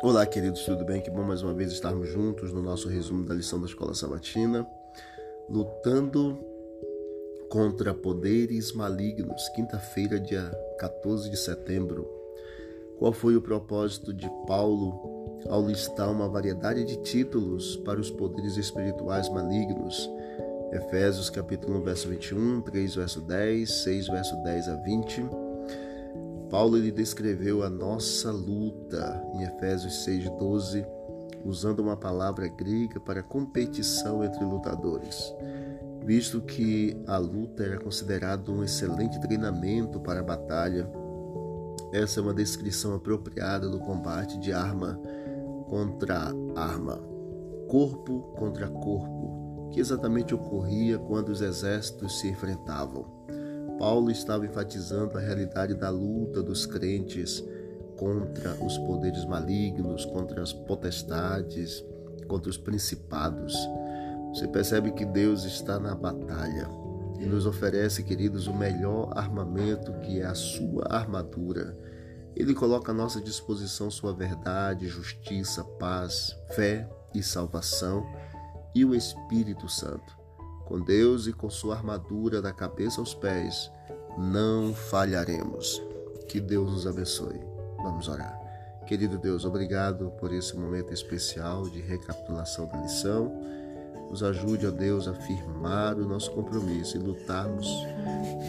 Olá, queridos, tudo bem? Que bom mais uma vez estarmos juntos no nosso resumo da lição da Escola Sabatina, lutando contra poderes malignos, quinta-feira, dia 14 de setembro. Qual foi o propósito de Paulo ao listar uma variedade de títulos para os poderes espirituais malignos? Efésios capítulo 1, verso 21, 3 verso 10, 6 verso 10 a 20 Paulo ele descreveu a nossa luta em Efésios 6:12, usando uma palavra grega para competição entre lutadores, visto que a luta era considerada um excelente treinamento para a batalha. Essa é uma descrição apropriada do combate de arma contra arma, corpo contra corpo, que exatamente ocorria quando os exércitos se enfrentavam. Paulo estava enfatizando a realidade da luta dos crentes contra os poderes malignos, contra as potestades, contra os principados. Você percebe que Deus está na batalha e nos oferece, queridos, o melhor armamento que é a sua armadura. Ele coloca à nossa disposição sua verdade, justiça, paz, fé e salvação e o Espírito Santo. Com Deus e com sua armadura da cabeça aos pés, não falharemos. Que Deus nos abençoe. Vamos orar. Querido Deus, obrigado por esse momento especial de recapitulação da lição. Nos ajude, ó Deus, a firmar o nosso compromisso e lutarmos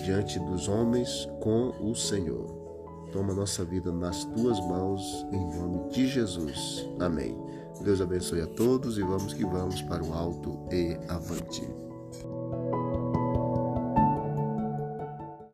diante dos homens com o Senhor. Toma nossa vida nas tuas mãos, em nome de Jesus. Amém. Deus abençoe a todos e vamos que vamos para o alto e avante.